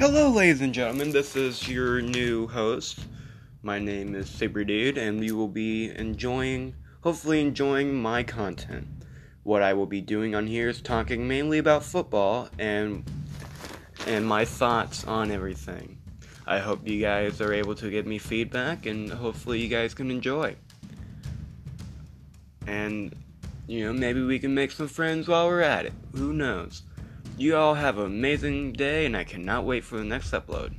Hello, ladies and gentlemen. This is your new host. My name is Saber Dude, and we will be enjoying, hopefully, enjoying my content. What I will be doing on here is talking mainly about football and and my thoughts on everything. I hope you guys are able to give me feedback, and hopefully, you guys can enjoy. And you know, maybe we can make some friends while we're at it. Who knows? You all have an amazing day, and I cannot wait for the next upload.